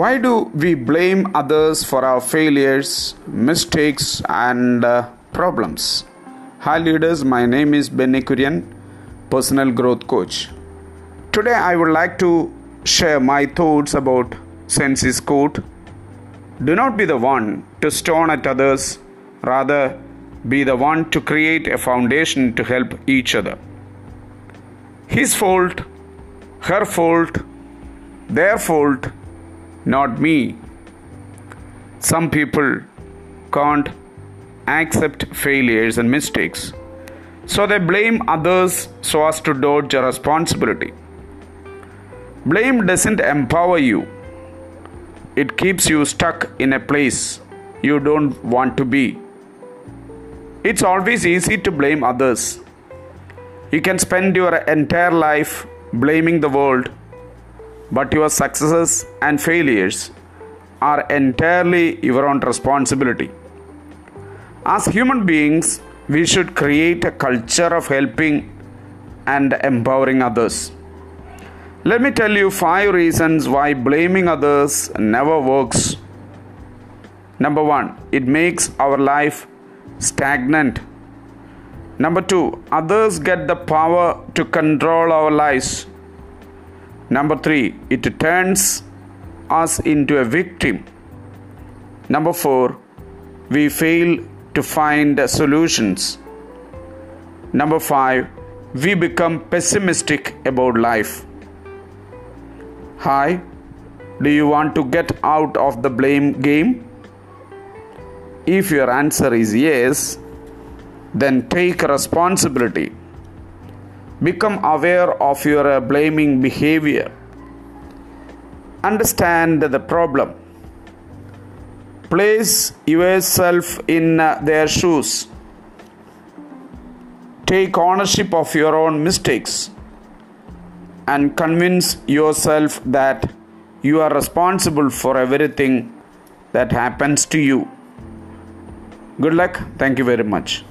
Why do we blame others for our failures, mistakes, and uh, problems? Hi, leaders. My name is Benny Kurian, personal growth coach. Today, I would like to share my thoughts about Sensi's quote Do not be the one to stone at others, rather, be the one to create a foundation to help each other. His fault, her fault, their fault not me. Some people can't accept failures and mistakes, so they blame others so as to dodge a responsibility. Blame doesn't empower you, it keeps you stuck in a place you don't want to be. It's always easy to blame others. You can spend your entire life blaming the world but your successes and failures are entirely your own responsibility. As human beings, we should create a culture of helping and empowering others. Let me tell you five reasons why blaming others never works. Number one, it makes our life stagnant. Number two, others get the power to control our lives. Number three, it turns us into a victim. Number four, we fail to find solutions. Number five, we become pessimistic about life. Hi, do you want to get out of the blame game? If your answer is yes, then take responsibility Become aware of your blaming behavior. Understand the problem. Place yourself in their shoes. Take ownership of your own mistakes and convince yourself that you are responsible for everything that happens to you. Good luck. Thank you very much.